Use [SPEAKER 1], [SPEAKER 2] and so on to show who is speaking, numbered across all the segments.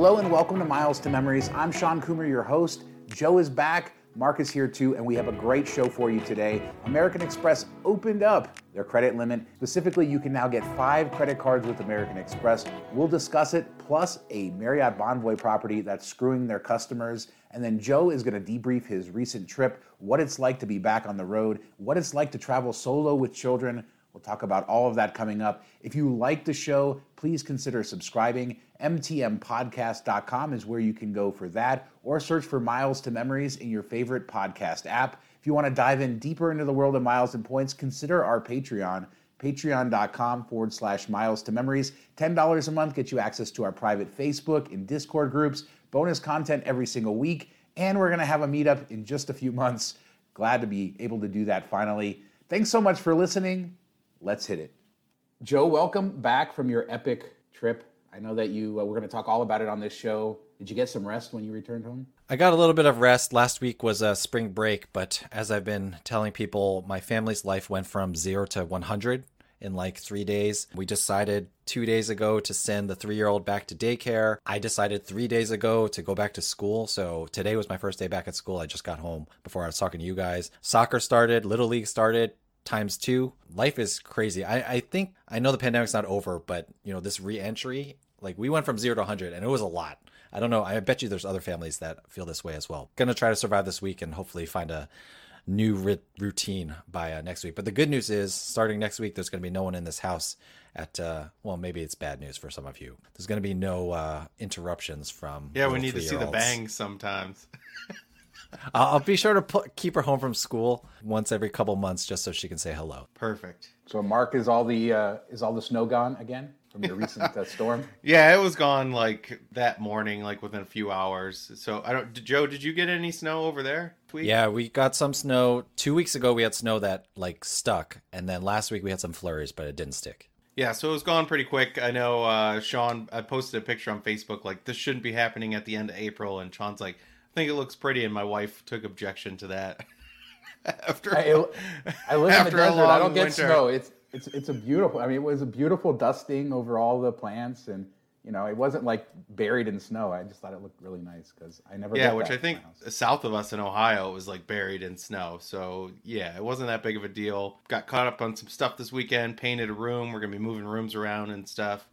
[SPEAKER 1] Hello and welcome to Miles to Memories. I'm Sean Coomer, your host. Joe is back. Mark is here too, and we have a great show for you today. American Express opened up their credit limit. Specifically, you can now get five credit cards with American Express. We'll discuss it, plus a Marriott Bonvoy property that's screwing their customers. And then Joe is going to debrief his recent trip, what it's like to be back on the road, what it's like to travel solo with children. We'll talk about all of that coming up. If you like the show, please consider subscribing. MTMPodcast.com is where you can go for that, or search for Miles to Memories in your favorite podcast app. If you want to dive in deeper into the world of miles and points, consider our Patreon. Patreon.com forward slash miles to memories. $10 a month gets you access to our private Facebook and Discord groups, bonus content every single week, and we're going to have a meetup in just a few months. Glad to be able to do that finally. Thanks so much for listening. Let's hit it. Joe, welcome back from your epic trip. I know that you, uh, we're going to talk all about it on this show. Did you get some rest when you returned home?
[SPEAKER 2] I got a little bit of rest. Last week was a spring break, but as I've been telling people, my family's life went from zero to 100 in like three days. We decided two days ago to send the three year old back to daycare. I decided three days ago to go back to school. So today was my first day back at school. I just got home before I was talking to you guys. Soccer started, Little League started times two. Life is crazy. I, I think I know the pandemic's not over, but you know, this re-entry, like we went from zero to 100 and it was a lot. I don't know. I bet you there's other families that feel this way as well. Gonna try to survive this week and hopefully find a new ri- routine by uh, next week. But the good news is, starting next week, there's going to be no one in this house. At uh, well, maybe it's bad news for some of you. There's going to be no uh, interruptions from.
[SPEAKER 3] Yeah, we need to see the bangs sometimes.
[SPEAKER 2] I'll be sure to put, keep her home from school once every couple months, just so she can say hello.
[SPEAKER 3] Perfect.
[SPEAKER 1] So, Mark, is all the uh, is all the snow gone again from your recent uh, storm?
[SPEAKER 3] Yeah, it was gone like that morning, like within a few hours. So, I don't. Joe, did you get any snow over there?
[SPEAKER 2] Tweet? Yeah, we got some snow. Two weeks ago, we had snow that like stuck, and then last week we had some flurries, but it didn't stick.
[SPEAKER 3] Yeah, so it was gone pretty quick. I know uh, Sean. I posted a picture on Facebook like this shouldn't be happening at the end of April, and Sean's like, I think it looks pretty, and my wife took objection to that.
[SPEAKER 1] after I, I live in the desert. I don't get winter. snow. It's it's it's a beautiful. I mean, it was a beautiful dusting over all the plants, and you know, it wasn't like buried in snow. I just thought it looked really nice because I never.
[SPEAKER 3] Yeah, which I think south of us in Ohio, it was like buried in snow. So yeah, it wasn't that big of a deal. Got caught up on some stuff this weekend. Painted a room. We're gonna be moving rooms around and stuff.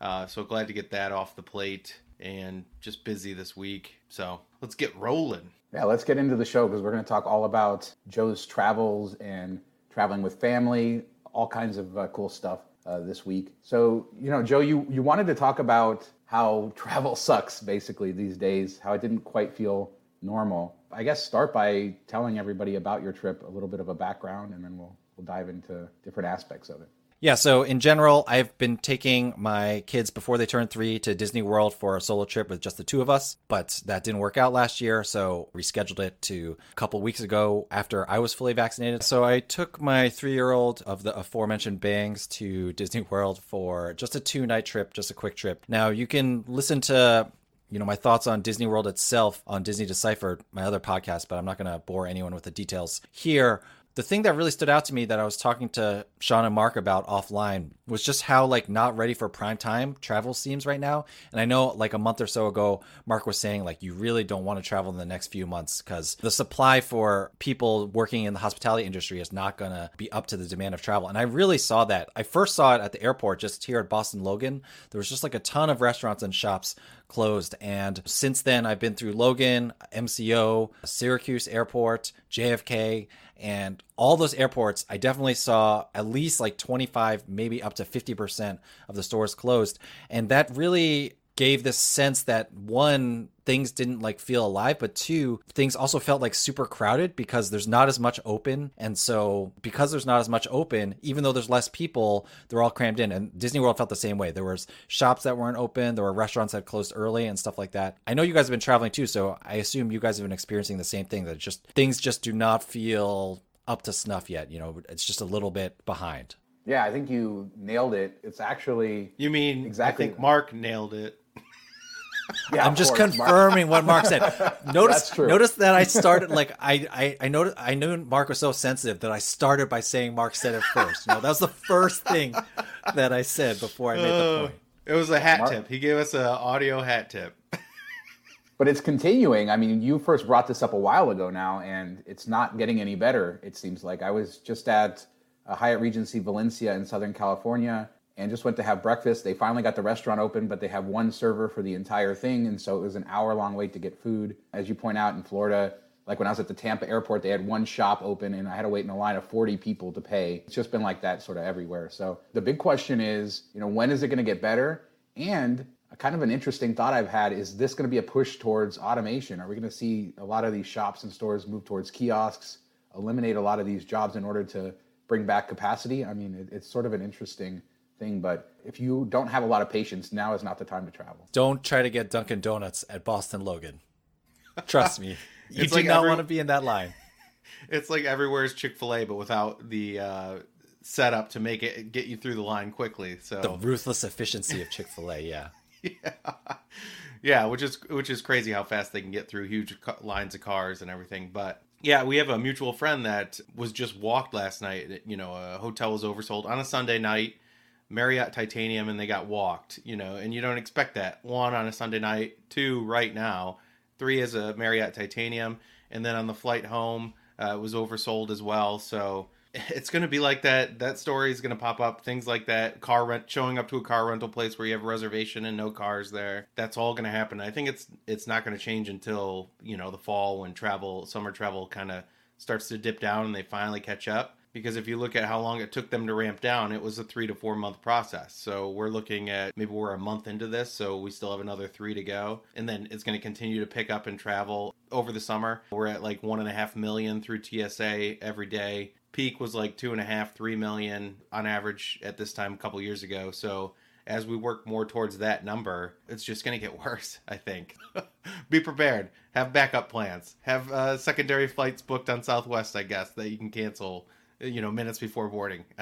[SPEAKER 3] Uh, so glad to get that off the plate and just busy this week. So let's get rolling.
[SPEAKER 1] Yeah, let's get into the show because we're going to talk all about Joe's travels and traveling with family, all kinds of uh, cool stuff uh, this week. So, you know, Joe, you, you wanted to talk about how travel sucks basically these days, how it didn't quite feel normal. I guess start by telling everybody about your trip, a little bit of a background, and then we'll, we'll dive into different aspects of it.
[SPEAKER 2] Yeah, so in general, I've been taking my kids before they turn three to Disney World for a solo trip with just the two of us, but that didn't work out last year, so rescheduled it to a couple weeks ago after I was fully vaccinated. So I took my three year old of the aforementioned bangs to Disney World for just a two night trip, just a quick trip. Now you can listen to you know my thoughts on Disney World itself on Disney Deciphered, my other podcast, but I'm not going to bore anyone with the details here the thing that really stood out to me that I was talking to Sean and Mark about offline was just how like not ready for prime time travel seems right now. And I know like a month or so ago, Mark was saying like you really don't want to travel in the next few months because the supply for people working in the hospitality industry is not to be up to the demand of travel. And I really saw that. I first saw it at the airport just here at Boston Logan. There was just like a ton of restaurants and shops closed. And since then, I've been through Logan, MCO, Syracuse Airport, JFK and all those airports, I definitely saw at least like 25, maybe up to 50% of the stores closed. And that really gave this sense that one things didn't like feel alive but two things also felt like super crowded because there's not as much open. And so because there's not as much open even though there's less people they're all crammed in. And disney world felt the same way. There was shops that weren't open. There were restaurants that closed early and stuff like that. I know you guys have been traveling too so i assume you guys have been experiencing the same thing that just things just do not feel up to snuff yet. You know it's just a little bit behind.
[SPEAKER 1] Yeah, I think you nailed it. It's actually
[SPEAKER 3] You mean exactly. I think Mark nailed it.
[SPEAKER 2] Yeah, I'm just course, confirming Mark. what Mark said. Notice, notice that I started like I I I noticed I knew Mark was so sensitive that I started by saying Mark said it first. You know, that was the first thing that I said before I made the uh, point.
[SPEAKER 3] It was a hat Mark, tip. He gave us an audio hat tip.
[SPEAKER 1] but it's continuing. I mean, you first brought this up a while ago now, and it's not getting any better. It seems like I was just at a Hyatt Regency Valencia in Southern California and just went to have breakfast. They finally got the restaurant open, but they have one server for the entire thing, and so it was an hour long wait to get food. As you point out in Florida, like when I was at the Tampa airport, they had one shop open and I had to wait in a line of 40 people to pay. It's just been like that sort of everywhere. So the big question is, you know, when is it going to get better? And kind of an interesting thought I've had is this going to be a push towards automation? Are we going to see a lot of these shops and stores move towards kiosks, eliminate a lot of these jobs in order to bring back capacity? I mean, it, it's sort of an interesting thing, but if you don't have a lot of patience, now is not the time to travel.
[SPEAKER 2] Don't try to get Dunkin' Donuts at Boston Logan. Trust me, you do
[SPEAKER 3] like
[SPEAKER 2] not
[SPEAKER 3] every-
[SPEAKER 2] want to be in that line.
[SPEAKER 3] It's like everywhere's Chick Fil A, but without the uh, setup to make it get you through the line quickly. So
[SPEAKER 2] The ruthless efficiency of Chick Fil A. Yeah.
[SPEAKER 3] yeah, which is which is crazy how fast they can get through huge ca- lines of cars and everything. But yeah, we have a mutual friend that was just walked last night. You know, a hotel was oversold on a Sunday night, Marriott Titanium, and they got walked. You know, and you don't expect that. One on a Sunday night, two right now, three is a Marriott Titanium, and then on the flight home, uh, it was oversold as well. So it's going to be like that. That story is going to pop up. Things like that. Car rent, showing up to a car rental place where you have a reservation and no cars there. That's all going to happen. I think it's it's not going to change until you know the fall when travel, summer travel, kind of starts to dip down and they finally catch up. Because if you look at how long it took them to ramp down, it was a three to four month process. So we're looking at maybe we're a month into this, so we still have another three to go. And then it's going to continue to pick up and travel over the summer. We're at like one and a half million through TSA every day. Peak was like two and a half, three million on average at this time a couple years ago. So as we work more towards that number, it's just going to get worse, I think. Be prepared. Have backup plans. Have uh, secondary flights booked on Southwest, I guess, that you can cancel, you know, minutes before boarding.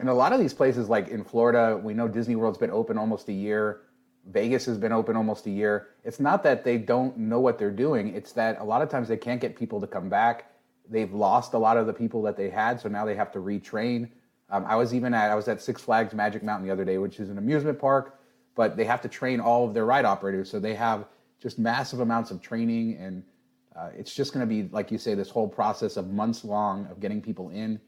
[SPEAKER 1] And a lot of these places, like in Florida, we know Disney World's been open almost a year. Vegas has been open almost a year. It's not that they don't know what they're doing, it's that a lot of times they can't get people to come back. They've lost a lot of the people that they had, so now they have to retrain. Um, I was even at I was at Six Flags Magic Mountain the other day, which is an amusement park, but they have to train all of their ride operators, so they have just massive amounts of training, and uh, it's just going to be like you say, this whole process of months long of getting people in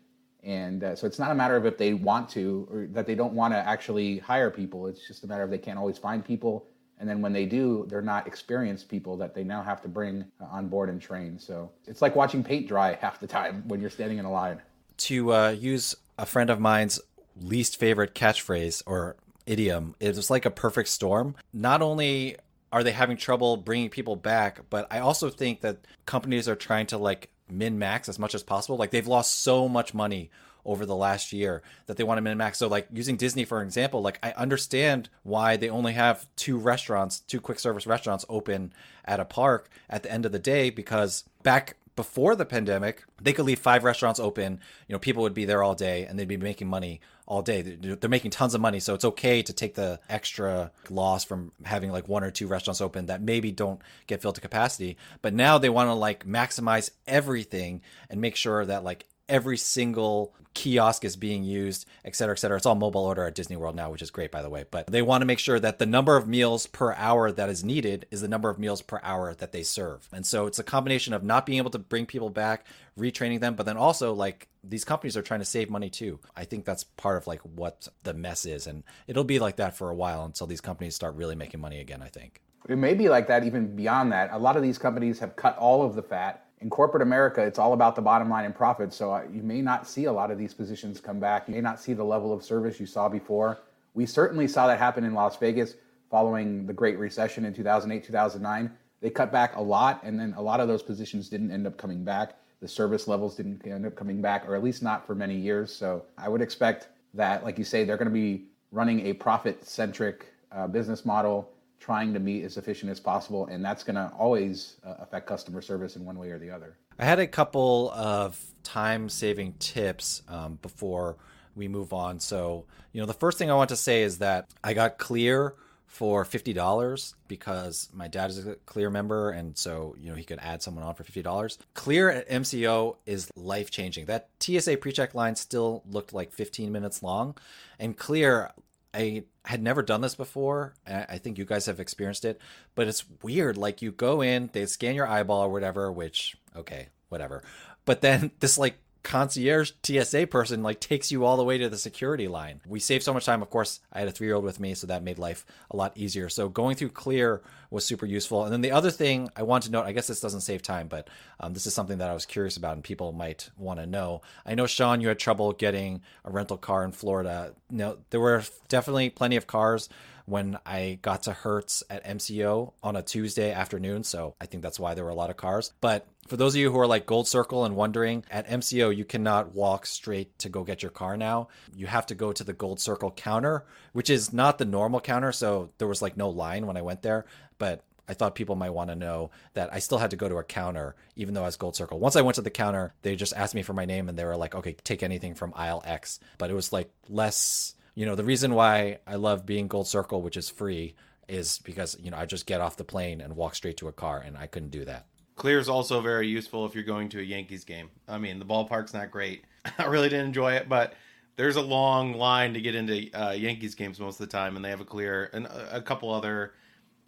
[SPEAKER 1] and uh, so it's not a matter of if they want to or that they don't want to actually hire people. It's just a matter of they can't always find people. And then when they do, they're not experienced people that they now have to bring uh, on board and train. So it's like watching paint dry half the time when you're standing in a line.
[SPEAKER 2] to uh, use a friend of mine's least favorite catchphrase or idiom, it was like a perfect storm. Not only are they having trouble bringing people back, but I also think that companies are trying to like min max as much as possible. Like they've lost so much money over the last year that they want to min max. So like using Disney for example, like I understand why they only have two restaurants, two quick service restaurants open at a park at the end of the day because back before the pandemic, they could leave five restaurants open. You know, people would be there all day and they'd be making money all day. They're making tons of money, so it's okay to take the extra loss from having like one or two restaurants open that maybe don't get filled to capacity. But now they want to like maximize everything and make sure that like every single kiosk is being used, et cetera, et cetera. It's all mobile order at Disney World now, which is great, by the way. But they want to make sure that the number of meals per hour that is needed is the number of meals per hour that they serve. And so it's a combination of not being able to bring people back, retraining them, but then also like these companies are trying to save money too. I think that's part of like what the mess is. And it'll be like that for a while until these companies start really making money again, I think.
[SPEAKER 1] It may be like that even beyond that. A lot of these companies have cut all of the fat. In corporate America, it's all about the bottom line and profit. So uh, you may not see a lot of these positions come back. You may not see the level of service you saw before. We certainly saw that happen in Las Vegas following the Great Recession in 2008, 2009. They cut back a lot, and then a lot of those positions didn't end up coming back. The service levels didn't end up coming back, or at least not for many years. So I would expect that, like you say, they're going to be running a profit centric uh, business model trying to meet as efficient as possible, and that's going to always uh, affect customer service in one way or the other.
[SPEAKER 2] I had a couple of time saving tips um, before we move on. So, you know, the first thing I want to say is that I got clear for $50 because my dad is a clear member and so you know he could add someone on for $50 clear at mco is life changing that tsa pre-check line still looked like 15 minutes long and clear I had never done this before. I think you guys have experienced it, but it's weird. Like you go in, they scan your eyeball or whatever, which okay, whatever. But then this like concierge TSA person like takes you all the way to the security line. We saved so much time. Of course, I had a three year old with me, so that made life a lot easier. So going through Clear was super useful. And then the other thing I want to note, I guess this doesn't save time, but um, this is something that I was curious about and people might want to know. I know Sean, you had trouble getting a rental car in Florida. No, there were definitely plenty of cars when I got to Hertz at MCO on a Tuesday afternoon. So I think that's why there were a lot of cars. But for those of you who are like Gold Circle and wondering, at MCO, you cannot walk straight to go get your car now. You have to go to the Gold Circle counter, which is not the normal counter. So there was like no line when I went there. But I thought people might want to know that I still had to go to a counter, even though I was Gold Circle. Once I went to the counter, they just asked me for my name and they were like, okay, take anything from aisle X. But it was like less you know, the reason why I love being Gold Circle, which is free, is because, you know, I just get off the plane and walk straight to a car, and I couldn't do that.
[SPEAKER 3] Clear is also very useful if you're going to a Yankees game. I mean, the ballpark's not great. I really didn't enjoy it, but there's a long line to get into uh, Yankees games most of the time, and they have a clear, and a couple other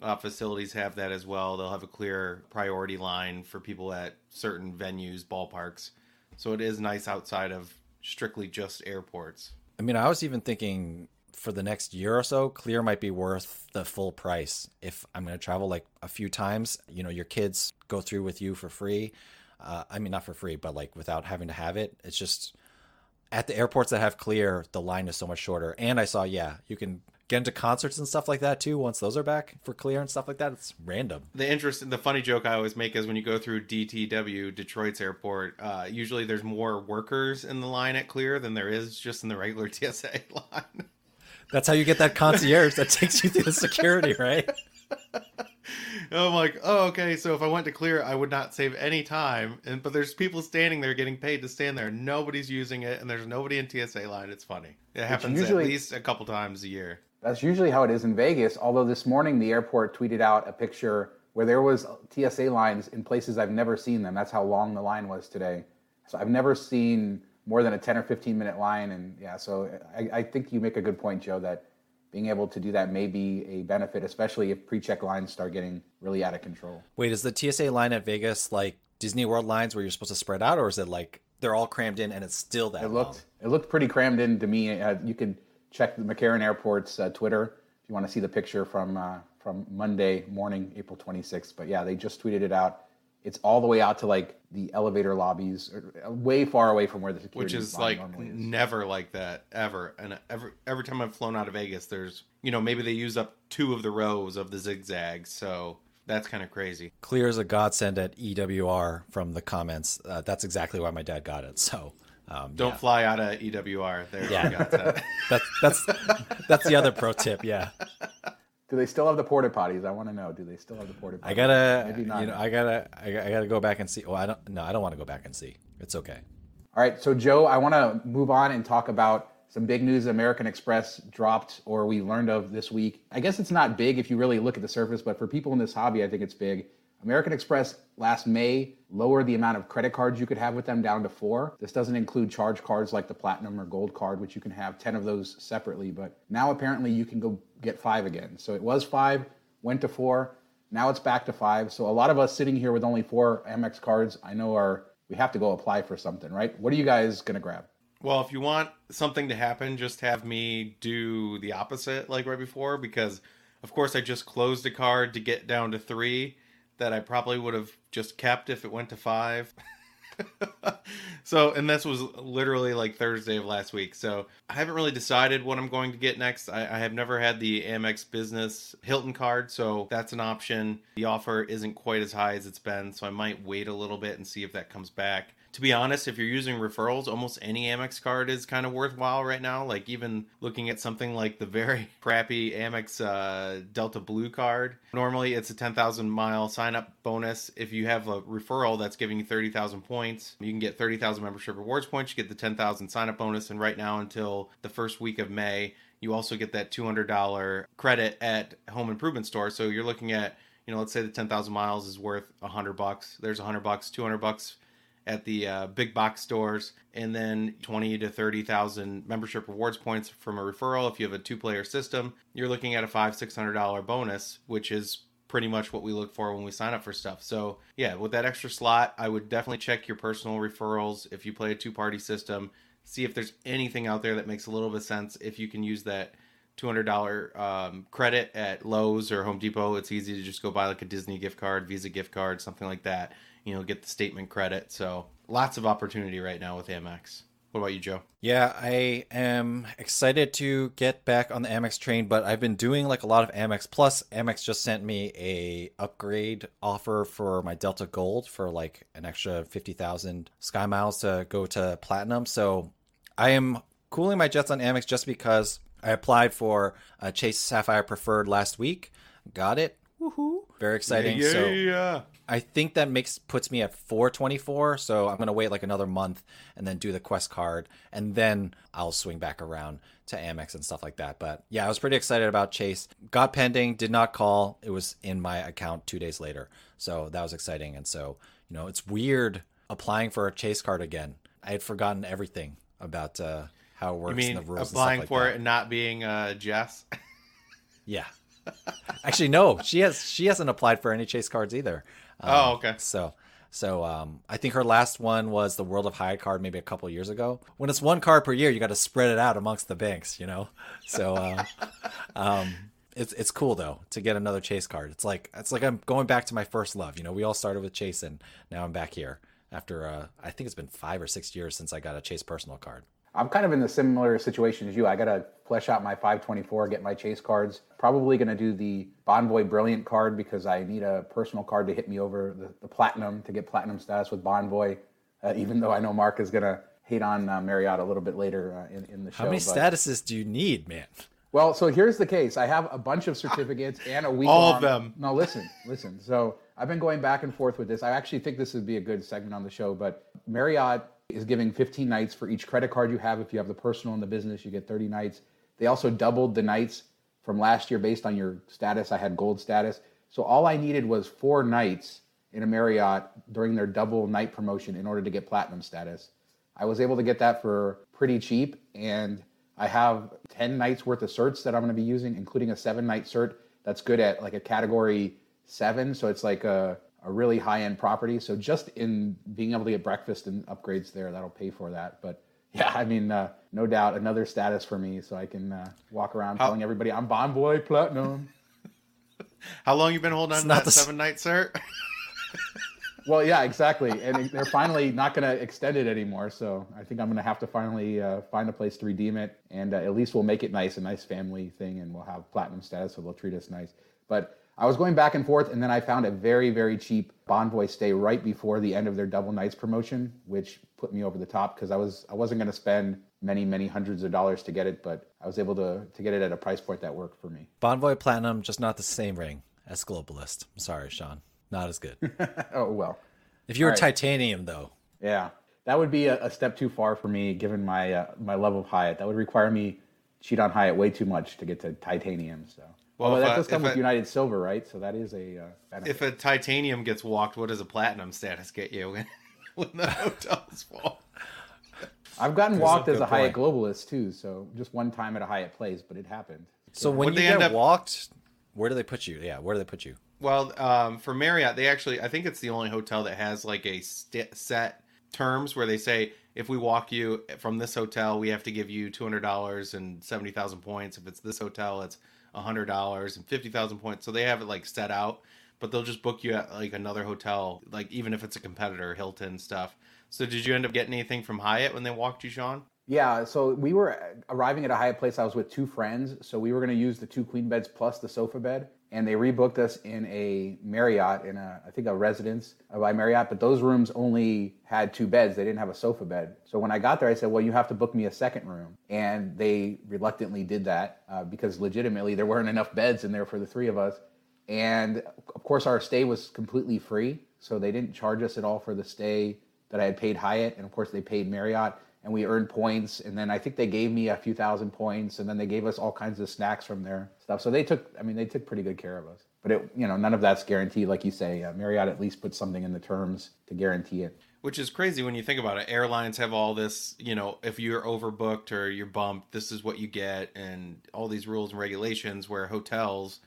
[SPEAKER 3] uh, facilities have that as well. They'll have a clear priority line for people at certain venues, ballparks. So it is nice outside of strictly just airports.
[SPEAKER 2] I mean, I was even thinking for the next year or so, Clear might be worth the full price. If I'm going to travel like a few times, you know, your kids go through with you for free. Uh, I mean, not for free, but like without having to have it. It's just at the airports that have Clear, the line is so much shorter. And I saw, yeah, you can get into concerts and stuff like that too once those are back for clear and stuff like that it's random
[SPEAKER 3] the interest the funny joke i always make is when you go through dtw detroit's airport uh, usually there's more workers in the line at clear than there is just in the regular tsa line
[SPEAKER 2] that's how you get that concierge that takes you through the security right
[SPEAKER 3] I'm like, oh, okay. So if I went to clear, I would not save any time. And but there's people standing there getting paid to stand there. Nobody's using it, and there's nobody in TSA line. It's funny. It happens usually, at least a couple times a year.
[SPEAKER 1] That's usually how it is in Vegas. Although this morning the airport tweeted out a picture where there was TSA lines in places I've never seen them. That's how long the line was today. So I've never seen more than a 10 or 15 minute line. And yeah, so I, I think you make a good point, Joe, that being able to do that may be a benefit, especially if pre-check lines start getting really out of control.
[SPEAKER 2] Wait, is the TSA line at Vegas like Disney World lines where you're supposed to spread out, or is it like they're all crammed in and it's still that?
[SPEAKER 1] It looked long? it looked pretty crammed in to me. Uh, you could check the McCarran Airport's uh, Twitter if you want to see the picture from uh, from Monday morning, April 26th. But yeah, they just tweeted it out. It's all the way out to like the elevator lobbies, uh, way far away from where the security
[SPEAKER 3] which is like
[SPEAKER 1] is.
[SPEAKER 3] never like that ever. And every every time I've flown out of Vegas, there's you know maybe they use up two of the rows of the zigzags, so that's kind of crazy.
[SPEAKER 2] Clear as a godsend at EWR from the comments. Uh, that's exactly why my dad got it. So
[SPEAKER 3] um, Don't yeah. fly out of EWR. There, yeah,
[SPEAKER 2] that's that's that's the other pro tip. Yeah.
[SPEAKER 1] Do they still have the porta potties? I want to know. Do they still have the porta potties?
[SPEAKER 2] I gotta, Maybe not. you know, I gotta, I gotta go back and see. Well, I don't. No, I don't want to go back and see. It's okay.
[SPEAKER 1] All right. So, Joe, I want to move on and talk about some big news American Express dropped or we learned of this week. I guess it's not big if you really look at the surface, but for people in this hobby, I think it's big. American Express last May lowered the amount of credit cards you could have with them down to four. This doesn't include charge cards like the Platinum or Gold card, which you can have 10 of those separately. But now apparently you can go get five again. So it was five, went to four. Now it's back to five. So a lot of us sitting here with only four Amex cards, I know are we have to go apply for something, right? What are you guys gonna grab?
[SPEAKER 3] Well, if you want something to happen, just have me do the opposite like right before because of course I just closed a card to get down to three that I probably would have just kept if it went to five. so, and this was literally like Thursday of last week. So, I haven't really decided what I'm going to get next. I, I, have never had the Amex Business Hilton card, so that's an option. The offer isn't quite as high as it's been, so I might wait a little bit and see if that comes back to be honest, if you're using referrals, almost any Amex card is kind of worthwhile right now. Like even looking at something like the very crappy Amex uh, Delta Blue card. Normally, it's a 10,000 mile sign up bonus. If you have a referral that's giving you 30,000 points, you can get 30,000 membership rewards points. You get the 10,000 sign up bonus, and right now until the first week of May, you also get that $200 credit at home improvement store. So you're looking at you know, let's say the 10,000 miles is worth 100 bucks. There's 100 bucks, 200 bucks at the uh, big box stores, and then 20 to 30,000 membership rewards points from a referral. If you have a two player system, you're looking at a five, $600 bonus, which is pretty much what we look for when we sign up for stuff. So, yeah, with that extra slot, I would definitely check your personal referrals if you play a two party system. See if there's anything out there that makes a little bit of sense. If you can use that $200 um, credit at Lowe's or Home Depot, it's easy to just go buy like a Disney gift card, Visa gift card, something like that. You know, get the statement credit. So, lots of opportunity right now with Amex. What about you, Joe?
[SPEAKER 2] Yeah, I am excited to get back on the Amex train, but I've been doing like a lot of Amex Plus. Amex just sent me a upgrade offer for my Delta Gold for like an extra 50,000 Sky Miles to go to Platinum. So I am cooling my jets on Amex just because I applied for a Chase Sapphire Preferred last week. Got it. Woohoo. Very exciting.
[SPEAKER 3] Yeah,
[SPEAKER 2] so
[SPEAKER 3] yeah.
[SPEAKER 2] I think that makes puts me at 424. So I'm gonna wait like another month and then do the Quest card, and then I'll swing back around to Amex and stuff like that. But yeah, I was pretty excited about Chase. Got pending, did not call. It was in my account two days later, so that was exciting. And so you know, it's weird applying for a Chase card again. I had forgotten everything about uh, how it works
[SPEAKER 3] You mean
[SPEAKER 2] and the rules.
[SPEAKER 3] applying
[SPEAKER 2] and stuff like
[SPEAKER 3] for
[SPEAKER 2] that.
[SPEAKER 3] it and not being uh, Jess?
[SPEAKER 2] Yeah. Actually, no, she has she hasn't applied for any Chase cards either. Um,
[SPEAKER 3] Oh, okay.
[SPEAKER 2] So, so um, I think her last one was the World of Hyatt card, maybe a couple years ago. When it's one card per year, you got to spread it out amongst the banks, you know. So, uh, um, it's it's cool though to get another Chase card. It's like it's like I'm going back to my first love. You know, we all started with Chase, and now I'm back here after uh, I think it's been five or six years since I got a Chase personal card.
[SPEAKER 1] I'm kind of in the similar situation as you. I got to flesh out my 524, get my chase cards. Probably going to do the Bonvoy Brilliant card because I need a personal card to hit me over the, the platinum to get platinum status with Bonvoy. Uh, even though I know Mark is going to hate on uh, Marriott a little bit later uh, in, in the show.
[SPEAKER 2] How many
[SPEAKER 1] but-
[SPEAKER 2] statuses do you need, man?
[SPEAKER 1] Well, so here's the case. I have a bunch of certificates and a week.
[SPEAKER 3] All of them.
[SPEAKER 1] No, listen, listen. So I've been going back and forth with this. I actually think this would be a good segment on the show, but Marriott is giving 15 nights for each credit card you have. If you have the personal and the business, you get 30 nights. They also doubled the nights from last year based on your status. I had gold status. So all I needed was four nights in a Marriott during their double night promotion in order to get platinum status. I was able to get that for pretty cheap, and I have 10 nights worth of certs that I'm going to be using, including a seven night cert that's good at like a category seven. So it's like a, a really high end property. So just in being able to get breakfast and upgrades there, that'll pay for that. But yeah, I mean, uh, no doubt another status for me so I can uh, walk around telling everybody I'm Bonvoy Platinum.
[SPEAKER 3] How long you been holding on to that
[SPEAKER 2] the
[SPEAKER 3] seven night cert?
[SPEAKER 1] Well, yeah, exactly. And they're finally not going to extend it anymore. So I think I'm going to have to finally uh, find a place to redeem it. And uh, at least we'll make it nice, a nice family thing, and we'll have platinum status, so they'll treat us nice. But I was going back and forth, and then I found a very, very cheap Bonvoy stay right before the end of their double nights promotion, which put me over the top because I was I wasn't going to spend many, many hundreds of dollars to get it, but I was able to to get it at a price point that worked for me.
[SPEAKER 2] Bonvoy Platinum, just not the same ring as Globalist. I'm sorry, Sean. Not as good.
[SPEAKER 1] oh well.
[SPEAKER 2] If you were
[SPEAKER 1] right.
[SPEAKER 2] titanium, though,
[SPEAKER 1] Yeah, that would be a, a step too far for me, given my uh, my level of Hyatt. That would require me cheat on Hyatt way too much to get to titanium. So,
[SPEAKER 3] Well,
[SPEAKER 1] well, that
[SPEAKER 3] I-
[SPEAKER 1] does come with
[SPEAKER 3] I-
[SPEAKER 1] United Silver, right? So that is a uh, benefit.
[SPEAKER 3] if a titanium gets walked, what does a platinum status get you when, when the hotel's full?
[SPEAKER 1] I've gotten
[SPEAKER 2] There's a
[SPEAKER 1] walked as
[SPEAKER 2] good
[SPEAKER 1] a Hyatt
[SPEAKER 2] point.
[SPEAKER 1] globalist too. So just one time at a Hyatt place, but it happened.
[SPEAKER 2] so when
[SPEAKER 3] Would
[SPEAKER 2] you
[SPEAKER 3] they
[SPEAKER 2] get
[SPEAKER 3] end up-
[SPEAKER 2] walked, where do they put you? Yeah, where do they put you?
[SPEAKER 3] Well, um, for Marriott, they actually, I think it's the only hotel that has like a st- set terms where they say if we walk you from this hotel, we have to give you two hundred dollars and seventy thousand points. If it's this hotel, it's hundred dollars and fifty thousand points. So they have it like set out, but they'll just book you at like another hotel, like even if it's a competitor, Hilton stuff. So did you end up getting anything from Hyatt when they walked you, Sean?
[SPEAKER 1] Yeah, so we were arriving at a Hyatt place. I was with two friends, so we were going to use the two queen beds plus the sofa bed, and they rebooked us in a Marriott in a I think a residence by Marriott. But those rooms only had two beds; they didn't have a sofa bed. So when I got there, I said, "Well, you have to book me a second room," and they reluctantly did that uh, because legitimately there weren't enough beds in there for the three of us. And of course, our stay was completely free, so they didn't charge us at all for the stay that I had paid Hyatt, and of course they paid Marriott. And we earned points. And then I think they gave me a few thousand points, and then they gave us all kinds of snacks from their stuff. So they took, I mean, they took pretty good care of us. But it, you know, none of that's guaranteed, like you say. Uh, Marriott at least put something in the terms to guarantee it.
[SPEAKER 3] Which is crazy when you think about it. Airlines have all this, you know, if you're overbooked or you're bumped, this is what you get, and all these rules and regulations. Where hotels,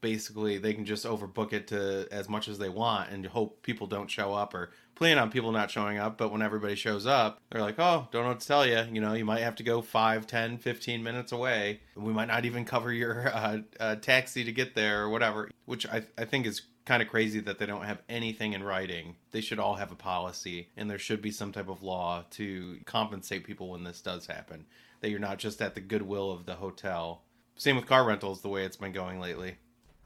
[SPEAKER 3] basically, they can just overbook it to as much as they want and hope people don't show up or plan on people not showing up. But when everybody shows up, they're like, oh, don't know what to tell you. You know, you might have to go 5, 10, 15 minutes away. We might not even cover your uh, uh, taxi to get there or whatever, which I, I think is kind of crazy that they don't have anything in writing. They should all have a policy, and there should be some type of law to compensate people when this does happen. That you're not just at the goodwill of the hotel. Same with car rentals, the way it's been going lately.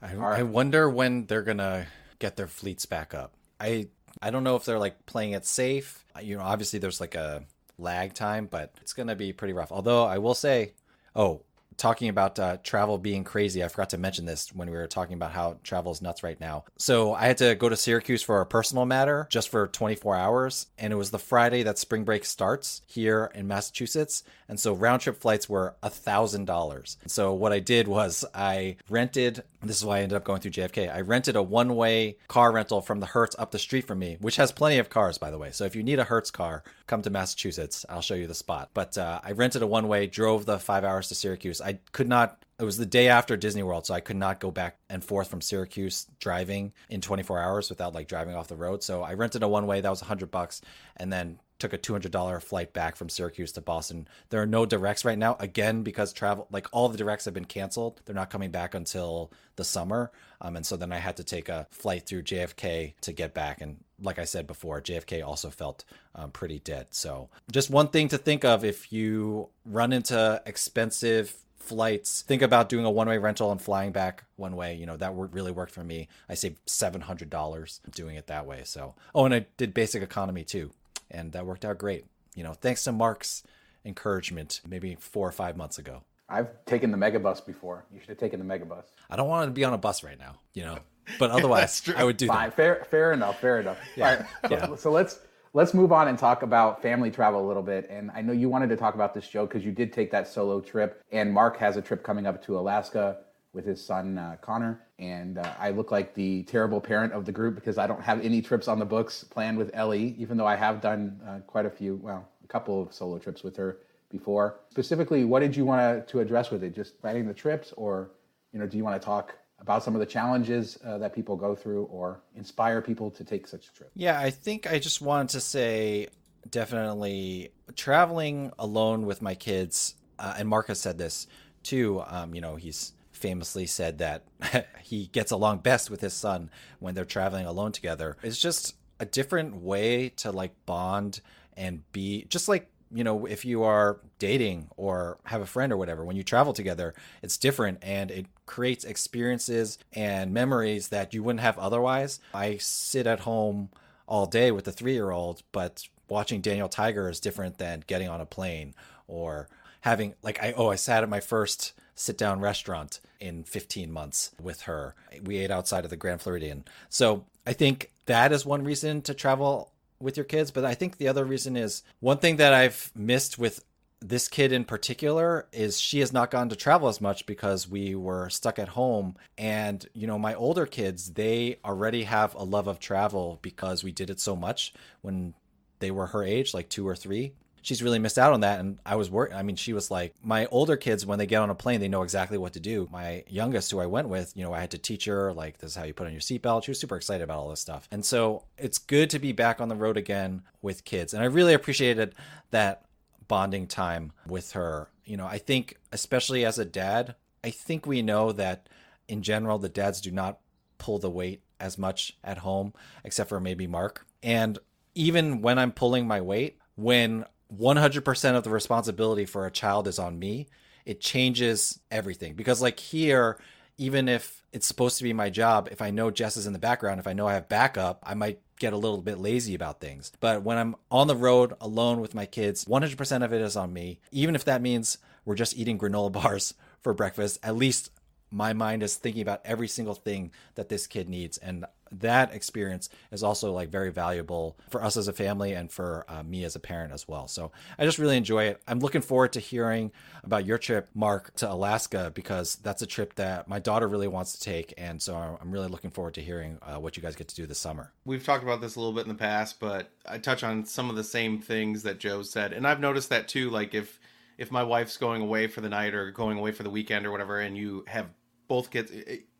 [SPEAKER 2] I, I wonder when they're gonna get their fleets back up. I I don't know if they're like playing it safe. You know, obviously there's like a lag time, but it's gonna be pretty rough. Although I will say, oh, talking about uh, travel being crazy, I forgot to mention this when we were talking about how travel is nuts right now. So I had to go to Syracuse for a personal matter just for 24 hours, and it was the Friday that spring break starts here in Massachusetts, and so round trip flights were a thousand dollars. So what I did was I rented. This is why I ended up going through JFK. I rented a one way car rental from the Hertz up the street from me, which has plenty of cars, by the way. So if you need a Hertz car, come to Massachusetts. I'll show you the spot. But uh, I rented a one way, drove the five hours to Syracuse. I could not it was the day after Disney World, so I could not go back and forth from Syracuse driving in 24 hours without like driving off the road. So I rented a one way that was 100 bucks, and then took a $200 flight back from Syracuse to Boston. There are no directs right now, again, because travel, like all the directs have been canceled. They're not coming back until the summer. Um, and so then I had to take a flight through JFK to get back. And like I said before, JFK also felt um, pretty dead. So just one thing to think of if you run into expensive flights think about doing a one-way rental and flying back one way you know that really worked for me i saved $700 doing it that way so oh and i did basic economy too and that worked out great. You know, thanks to Mark's encouragement, maybe four or five months ago.
[SPEAKER 1] I've taken the megabus before. You should have taken the megabus.
[SPEAKER 2] I don't want to be on a bus right now, you know, but otherwise I would do
[SPEAKER 1] Fine.
[SPEAKER 2] that.
[SPEAKER 1] Fair, fair enough. Fair enough. Yeah. yeah. So, so let's let's move on and talk about family travel a little bit. And I know you wanted to talk about this, Joe, because you did take that solo trip, and Mark has a trip coming up to Alaska with his son uh, Connor, and uh, I look like the terrible parent of the group because I don't have any trips on the books planned with Ellie, even though I have done uh, quite a few, well, a couple of solo trips with her before. Specifically, what did you want to address with it? Just planning the trips, or you know, do you want to talk about some of the challenges uh, that people go through, or inspire people to take such a trip?
[SPEAKER 2] Yeah, I think I just wanted to say definitely traveling alone with my kids, uh, and Marcus said this too. Um, you know, he's famously said that he gets along best with his son when they're traveling alone together. It's just a different way to like bond and be just like you know if you are dating or have a friend or whatever when you travel together it's different and it creates experiences and memories that you wouldn't have otherwise i sit at home all day with a 3 year old but watching daniel tiger is different than getting on a plane or having like i oh i sat at my first sit down restaurant in 15 months with her. We ate outside of the Grand Floridian. So I think that is one reason to travel with your kids. But I think the other reason is one thing that I've missed with this kid in particular is she has not gone to travel as much because we were stuck at home and you know my older kids they already have a love of travel because we did it so much when they were her age like 2 or 3 she's really missed out on that. And I was worried. I mean, she was like, my older kids, when they get on a plane, they know exactly what to do. My youngest, who I went with, you know, I had to teach her, like, this is how you put on your seatbelt. She was super excited about all this stuff. And so it's good to be back on the road again with kids. And I really appreciated that bonding time with her. You know, I think, especially as a dad, I think we know that in general, the dads do not pull the weight as much at home, except for maybe Mark. And even when I'm pulling my weight, when 100% of the responsibility for a child is on me, it changes everything. Because, like, here, even if it's supposed to be my job, if I know Jess is in the background, if I know I have backup, I might get a little bit lazy about things. But when I'm on the road alone with my kids, 100% of it is on me. Even if that means we're just eating granola bars for breakfast, at least my mind is thinking about every single thing that this kid needs. And that experience is also like very valuable for us as a family and for uh, me as a parent as well. So I just really enjoy it. I'm looking forward to hearing about your trip, Mark, to Alaska because that's a trip that my daughter really wants to take, and so I'm really looking forward to hearing uh, what you guys get to do this summer.
[SPEAKER 3] We've talked about this a little bit in the past, but I touch on some of the same things that Joe said, and I've noticed that too. Like if if my wife's going away for the night or going away for the weekend or whatever, and you have both kids,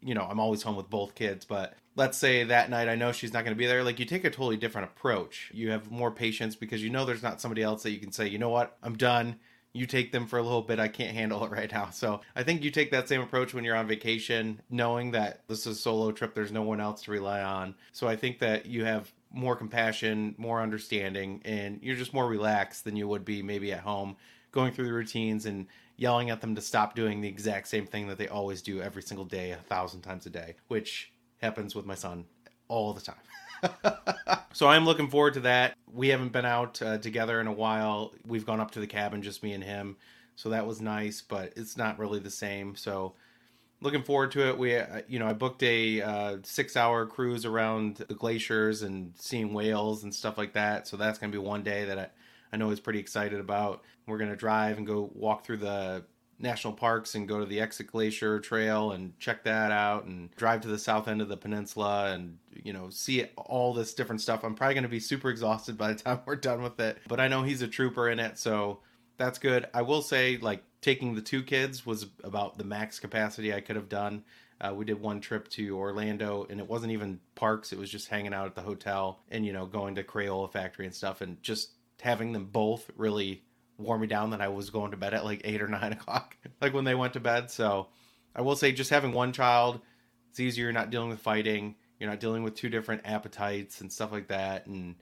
[SPEAKER 3] you know, I'm always home with both kids, but let's say that night I know she's not going to be there, like you take a totally different approach. You have more patience because you know there's not somebody else that you can say, you know what, I'm done. You take them for a little bit. I can't handle it right now. So I think you take that same approach when you're on vacation, knowing that this is a solo trip. There's no one else to rely on. So I think that you have more compassion, more understanding, and you're just more relaxed than you would be maybe at home going through the routines and yelling at them to stop doing the exact same thing that they always do every single day, a thousand times a day, which happens with my son all the time. so I'm looking forward to that. We haven't been out uh, together in a while. We've gone up to the cabin, just me and him. So that was nice, but it's not really the same. So looking forward to it. We, uh, you know, I booked a uh, six-hour cruise around the glaciers and seeing whales and stuff like that. So that's going to be one day that I, I know he's pretty excited about. We're going to drive and go walk through the national parks and go to the Exit Glacier Trail and check that out and drive to the south end of the peninsula and you know see all this different stuff. I'm probably going to be super exhausted by the time we're done with it, but I know he's a trooper in it, so that's good. I will say like taking the two kids was about the max capacity I could have done. Uh, we did one trip to Orlando, and it wasn't even parks; it was just hanging out at the hotel and you know going to Crayola Factory and stuff, and just having them both really wore me down that I was going to bed at like eight or nine o'clock, like when they went to bed. So I will say, just having one child, it's easier. You're not dealing with fighting. You're not dealing with two different appetites and stuff like that, and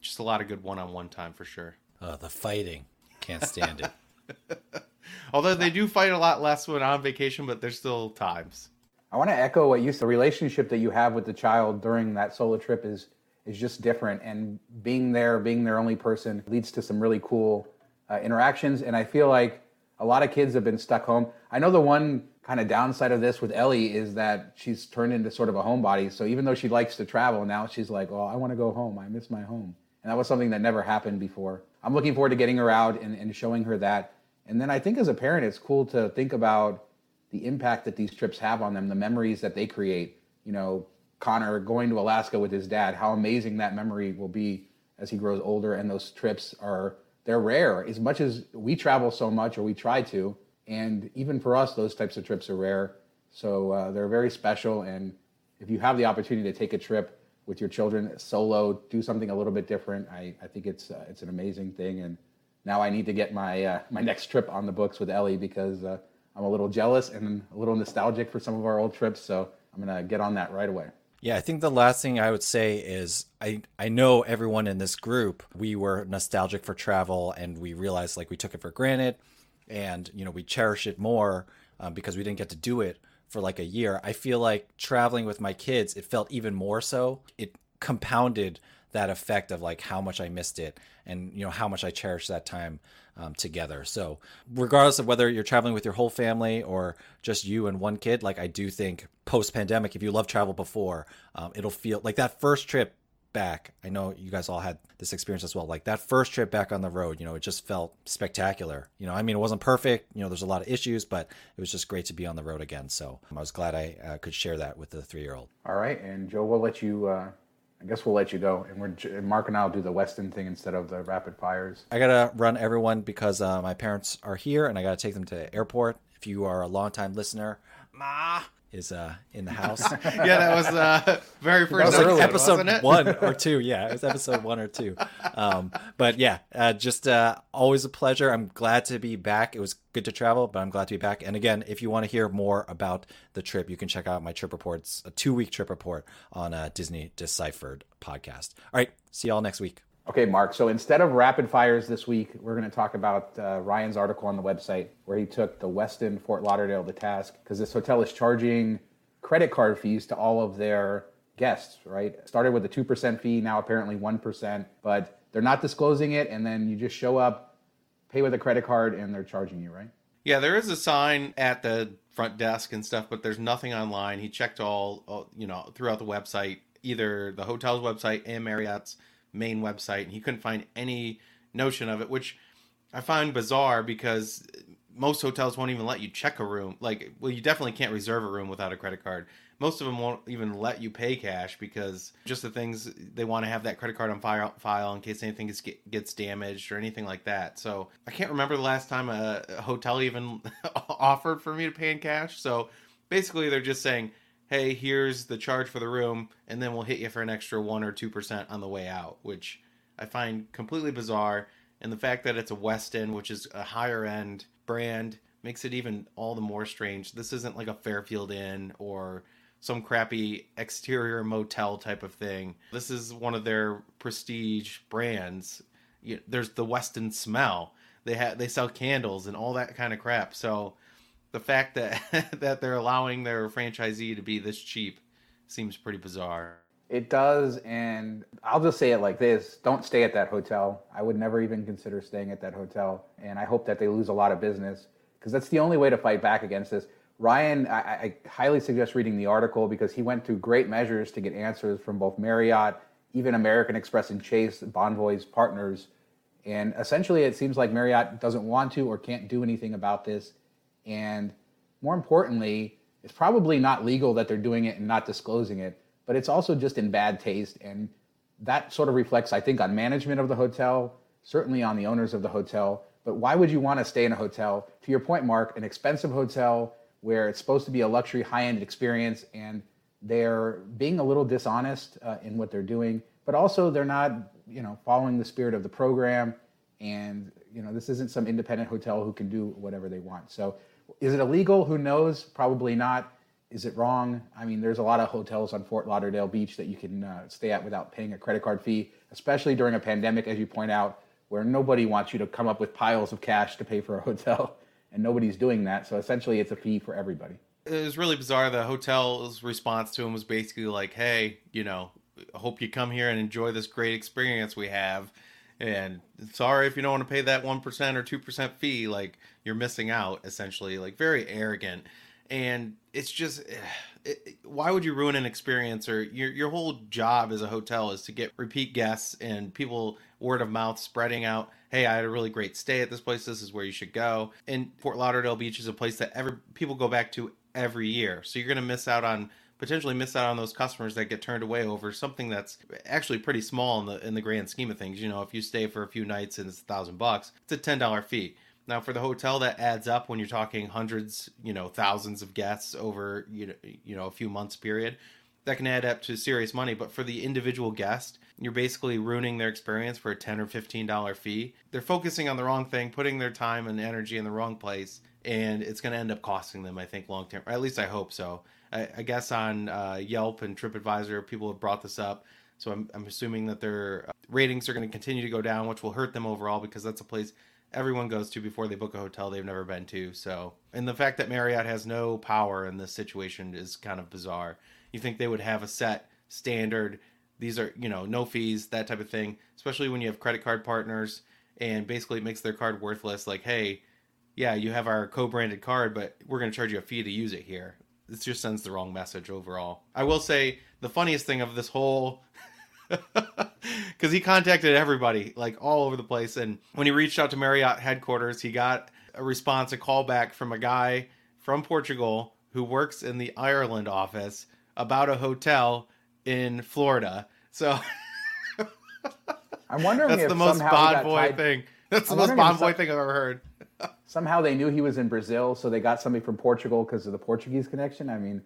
[SPEAKER 3] just a lot of good one-on-one time for sure.
[SPEAKER 2] Uh, the fighting, can't stand it.
[SPEAKER 3] Although they do fight a lot less when on vacation, but there's still times.
[SPEAKER 1] I want to echo what you said. The relationship that you have with the child during that solo trip is is just different, and being there, being their only person, leads to some really cool uh, interactions. And I feel like a lot of kids have been stuck home. I know the one kind of downside of this with Ellie is that she's turned into sort of a homebody. So even though she likes to travel, now she's like, "Oh, I want to go home. I miss my home." And that was something that never happened before. I'm looking forward to getting her out and, and showing her that. And then I think as a parent, it's cool to think about the impact that these trips have on them, the memories that they create. You know, Connor going to Alaska with his dad, how amazing that memory will be as he grows older. And those trips are they're rare. As much as we travel so much, or we try to, and even for us, those types of trips are rare. So uh, they're very special. And if you have the opportunity to take a trip with your children solo, do something a little bit different, I, I think it's uh, it's an amazing thing. And now I need to get my uh, my next trip on the books with Ellie because uh, I'm a little jealous and a little nostalgic for some of our old trips. So I'm gonna get on that right away.
[SPEAKER 2] Yeah, I think the last thing I would say is I I know everyone in this group we were nostalgic for travel and we realized like we took it for granted and you know we cherish it more um, because we didn't get to do it for like a year. I feel like traveling with my kids it felt even more so. It compounded that effect of like how much I missed it and you know how much I cherish that time um, together. So regardless of whether you're traveling with your whole family or just you and one kid, like I do think post pandemic, if you love travel before, um, it'll feel like that first trip back. I know you guys all had this experience as well. Like that first trip back on the road, you know, it just felt spectacular. You know, I mean, it wasn't perfect. You know, there's a lot of issues, but it was just great to be on the road again. So I was glad I uh, could share that with the three year old.
[SPEAKER 1] All right, and Joe, we'll let you. Uh I guess we'll let you go, and we're Mark and I'll do the Westin thing instead of the rapid fires.
[SPEAKER 2] I gotta run everyone because uh, my parents are here, and I gotta take them to the airport. If you are a longtime listener, Ma is uh, in the house.
[SPEAKER 3] yeah, that was uh, very first
[SPEAKER 2] was
[SPEAKER 3] episode,
[SPEAKER 2] like episode one or two. Yeah, it was episode one or two. Um, but yeah, uh, just uh, always a pleasure. I'm glad to be back. It was good to travel, but I'm glad to be back. And again, if you want to hear more about the trip, you can check out my trip reports, a two week trip report on a Disney Deciphered podcast. All right, see y'all next week.
[SPEAKER 1] Okay, Mark. So instead of rapid fires this week, we're going to talk about uh, Ryan's article on the website where he took the Westin Fort Lauderdale to task because this hotel is charging credit card fees to all of their guests, right? Started with a 2% fee, now apparently 1%, but they're not disclosing it. And then you just show up, pay with a credit card, and they're charging you, right?
[SPEAKER 3] Yeah, there is a sign at the front desk and stuff, but there's nothing online. He checked all, all, you know, throughout the website, either the hotel's website and Marriott's main website, and he couldn't find any notion of it, which I find bizarre because most hotels won't even let you check a room. Like, well, you definitely can't reserve a room without a credit card. Most of them won't even let you pay cash because just the things they want to have that credit card on file, file in case anything gets, gets damaged or anything like that. So I can't remember the last time a, a hotel even offered for me to pay in cash. So basically, they're just saying, hey, here's the charge for the room, and then we'll hit you for an extra 1% or 2% on the way out, which I find completely bizarre. And the fact that it's a Westin, which is a higher end brand, makes it even all the more strange. This isn't like a Fairfield Inn or some crappy exterior motel type of thing. This is one of their prestige brands. There's the Westin smell. They have they sell candles and all that kind of crap. So the fact that that they're allowing their franchisee to be this cheap seems pretty bizarre.
[SPEAKER 1] It does, and I'll just say it like this: Don't stay at that hotel. I would never even consider staying at that hotel, and I hope that they lose a lot of business because that's the only way to fight back against this. Ryan, I, I, highly suggest reading the article because he went through great measures to get answers from both Marriott, even American Express and Chase, Bonvoy's partners. And essentially, it seems like Marriott doesn't want to or can't do anything about this. And more importantly, it's probably not legal that they're doing it and not disclosing it, but it's also just in bad taste. And that sort of reflects, I think, on management of the hotel, certainly on the owners of the hotel. But why would you want to stay in a hotel? To your point, Mark, an expensive hotel where it's supposed to be a luxury high-end experience and they're being a little dishonest uh, in what they're doing but also they're not you know following the spirit of the program and you know this isn't some independent hotel who can do whatever they want so is it illegal who knows probably not is it wrong i mean there's a lot of hotels on fort lauderdale beach that you can uh, stay at without paying a credit card fee especially during a pandemic as you point out where nobody wants you to come up with piles of cash to pay for a hotel and nobody's doing that. So essentially, it's a fee for everybody.
[SPEAKER 3] It was really bizarre. The hotel's response to him was basically like, "Hey, you know, hope you come here and enjoy this great experience we have." And sorry if you don't want to pay that one percent or two percent fee. Like you're missing out, essentially. Like very arrogant, and it's just. Eh, it, why would you ruin an experience or your your whole job as a hotel is to get repeat guests and people word of mouth spreading out hey, I had a really great stay at this place. This is where you should go. And Fort Lauderdale Beach is a place that every people go back to every year. So you're going to miss out on potentially miss out on those customers that get turned away over something that's actually pretty small in the in the grand scheme of things. You know, if you stay for a few nights and it's a thousand bucks, it's a ten dollar fee. Now for the hotel that adds up when you're talking hundreds, you know, thousands of guests over you know you know a few months period that can add up to serious money. But for the individual guest, you're basically ruining their experience for a ten or fifteen dollar fee. They're focusing on the wrong thing, putting their time and energy in the wrong place, and it's going to end up costing them. I think long term, at least I hope so. I, I guess on uh, Yelp and TripAdvisor, people have brought this up. So I'm, I'm assuming that their uh, ratings are going to continue to go down, which will hurt them overall because that's a place everyone goes to before they book a hotel they've never been to. So, and the fact that Marriott has no power in this situation is kind of bizarre you think they would have a set standard these are you know no fees that type of thing especially when you have credit card partners and basically it makes their card worthless like hey yeah you have our co-branded card but we're going to charge you a fee to use it here it just sends the wrong message overall i will say the funniest thing of this whole because he contacted everybody like all over the place and when he reached out to marriott headquarters he got a response a call back from a guy from portugal who works in the ireland office about a hotel in Florida. So
[SPEAKER 1] I'm wondering
[SPEAKER 3] that's
[SPEAKER 1] if
[SPEAKER 3] the most Bond boy
[SPEAKER 1] tied...
[SPEAKER 3] thing. That's the most Bonvoy some... thing I've ever heard.
[SPEAKER 1] Somehow they knew he was in Brazil, so they got somebody from Portugal because of the Portuguese connection. I mean,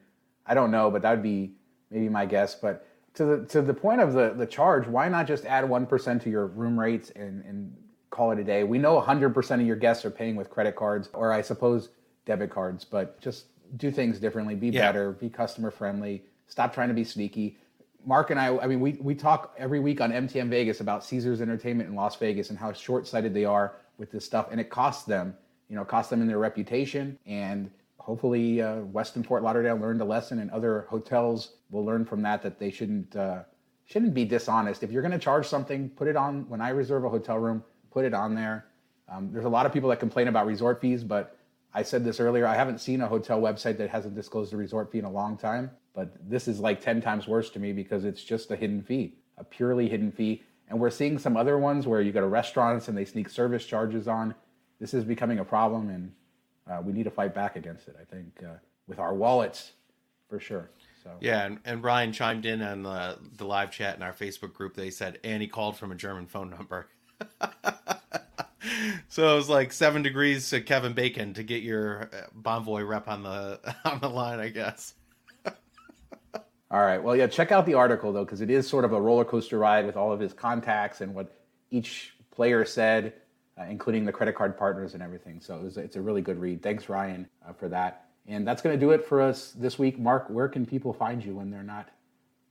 [SPEAKER 1] I don't know, but that would be maybe my guess. But to the to the point of the the charge, why not just add one percent to your room rates and and call it a day? We know 100% of your guests are paying with credit cards, or I suppose debit cards, but just do things differently, be yeah. better, be customer friendly, stop trying to be sneaky. Mark and I, I mean, we, we talk every week on MTM Vegas about Caesars Entertainment in Las Vegas and how short sighted they are with this stuff. And it costs them, you know, costs them in their reputation. And hopefully, uh, Westin Fort Lauderdale learned a lesson and other hotels will learn from that that they shouldn't, uh, shouldn't be dishonest. If you're going to charge something, put it on. When I reserve a hotel room, put it on there. Um, there's a lot of people that complain about resort fees, but I said this earlier. I haven't seen a hotel website that hasn't disclosed a resort fee in a long time, but this is like 10 times worse to me because it's just a hidden fee, a purely hidden fee. And we're seeing some other ones where you go to restaurants and they sneak service charges on. This is becoming a problem, and uh, we need to fight back against it, I think, uh, with our wallets for sure. So.
[SPEAKER 3] Yeah, and, and Ryan chimed in on the, the live chat in our Facebook group. They said Annie called from a German phone number. so it was like seven degrees to Kevin Bacon to get your uh, Bonvoy rep on the on the line, I guess.
[SPEAKER 1] All right. Well, yeah. Check out the article though, because it is sort of a roller coaster ride with all of his contacts and what each player said, uh, including the credit card partners and everything. So it was, it's a really good read. Thanks, Ryan, uh, for that. And that's going to do it for us this week. Mark, where can people find you when they're not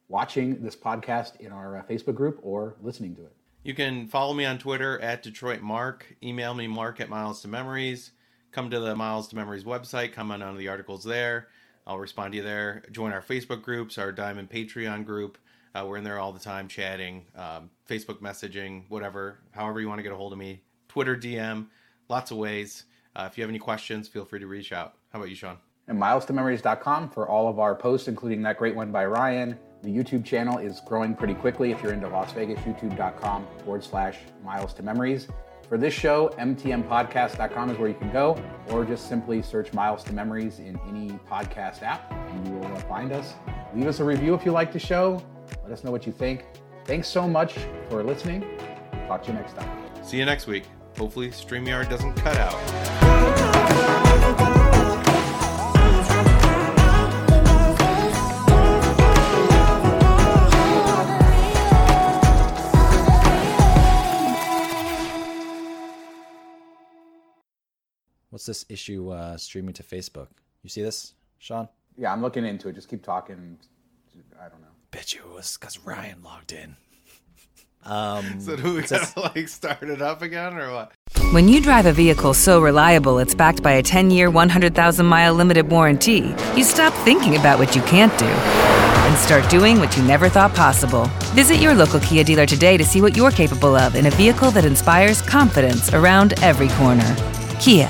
[SPEAKER 1] watching this podcast in our uh, Facebook group or listening to it?
[SPEAKER 3] You can follow me on Twitter at Detroit Mark. Email me Mark at Miles to Memories. Come to the Miles to Memories website. Comment on the articles there. I'll respond to you there. Join our Facebook groups, our Diamond Patreon group. Uh, we're in there all the time chatting, um, Facebook messaging, whatever, however you want to get a hold of me. Twitter DM, lots of ways. Uh, if you have any questions, feel free to reach out. How about you, Sean?
[SPEAKER 1] And milestomemories.com for all of our posts, including that great one by Ryan. The YouTube channel is growing pretty quickly. If you're into Las Vegas, youtube.com forward slash miles to memories. For this show, mtmpodcast.com is where you can go, or just simply search Miles to Memories in any podcast app, and you will uh, find us. Leave us a review if you like the show. Let us know what you think. Thanks so much for listening. Talk to you next time.
[SPEAKER 3] See you next week. Hopefully, StreamYard doesn't cut out.
[SPEAKER 2] What's this issue uh, streaming to Facebook? You see this, Sean?
[SPEAKER 1] Yeah, I'm looking into it. Just keep talking. I don't know.
[SPEAKER 2] Bet you it was because Ryan logged in. Um,
[SPEAKER 3] So do we
[SPEAKER 2] says-
[SPEAKER 3] gotta like start it up again or what?
[SPEAKER 4] When you drive a vehicle so reliable it's backed by a 10 year, 100,000 mile limited warranty, you stop thinking about what you can't do and start doing what you never thought possible. Visit your local Kia dealer today to see what you're capable of in a vehicle that inspires confidence around every corner. Kia,